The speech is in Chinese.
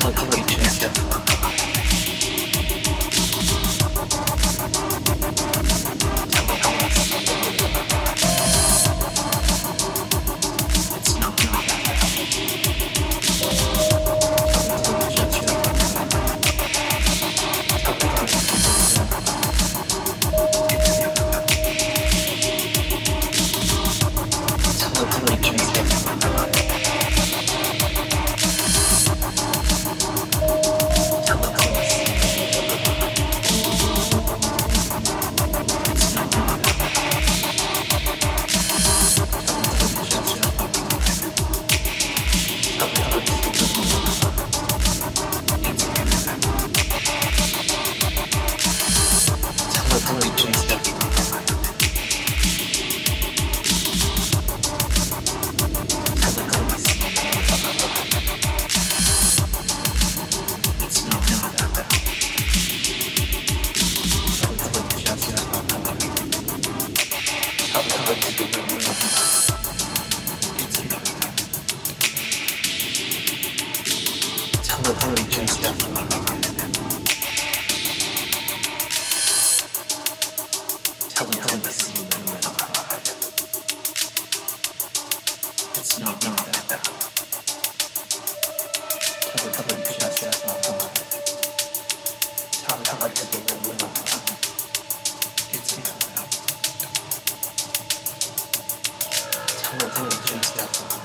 好，他们。我不能这样下。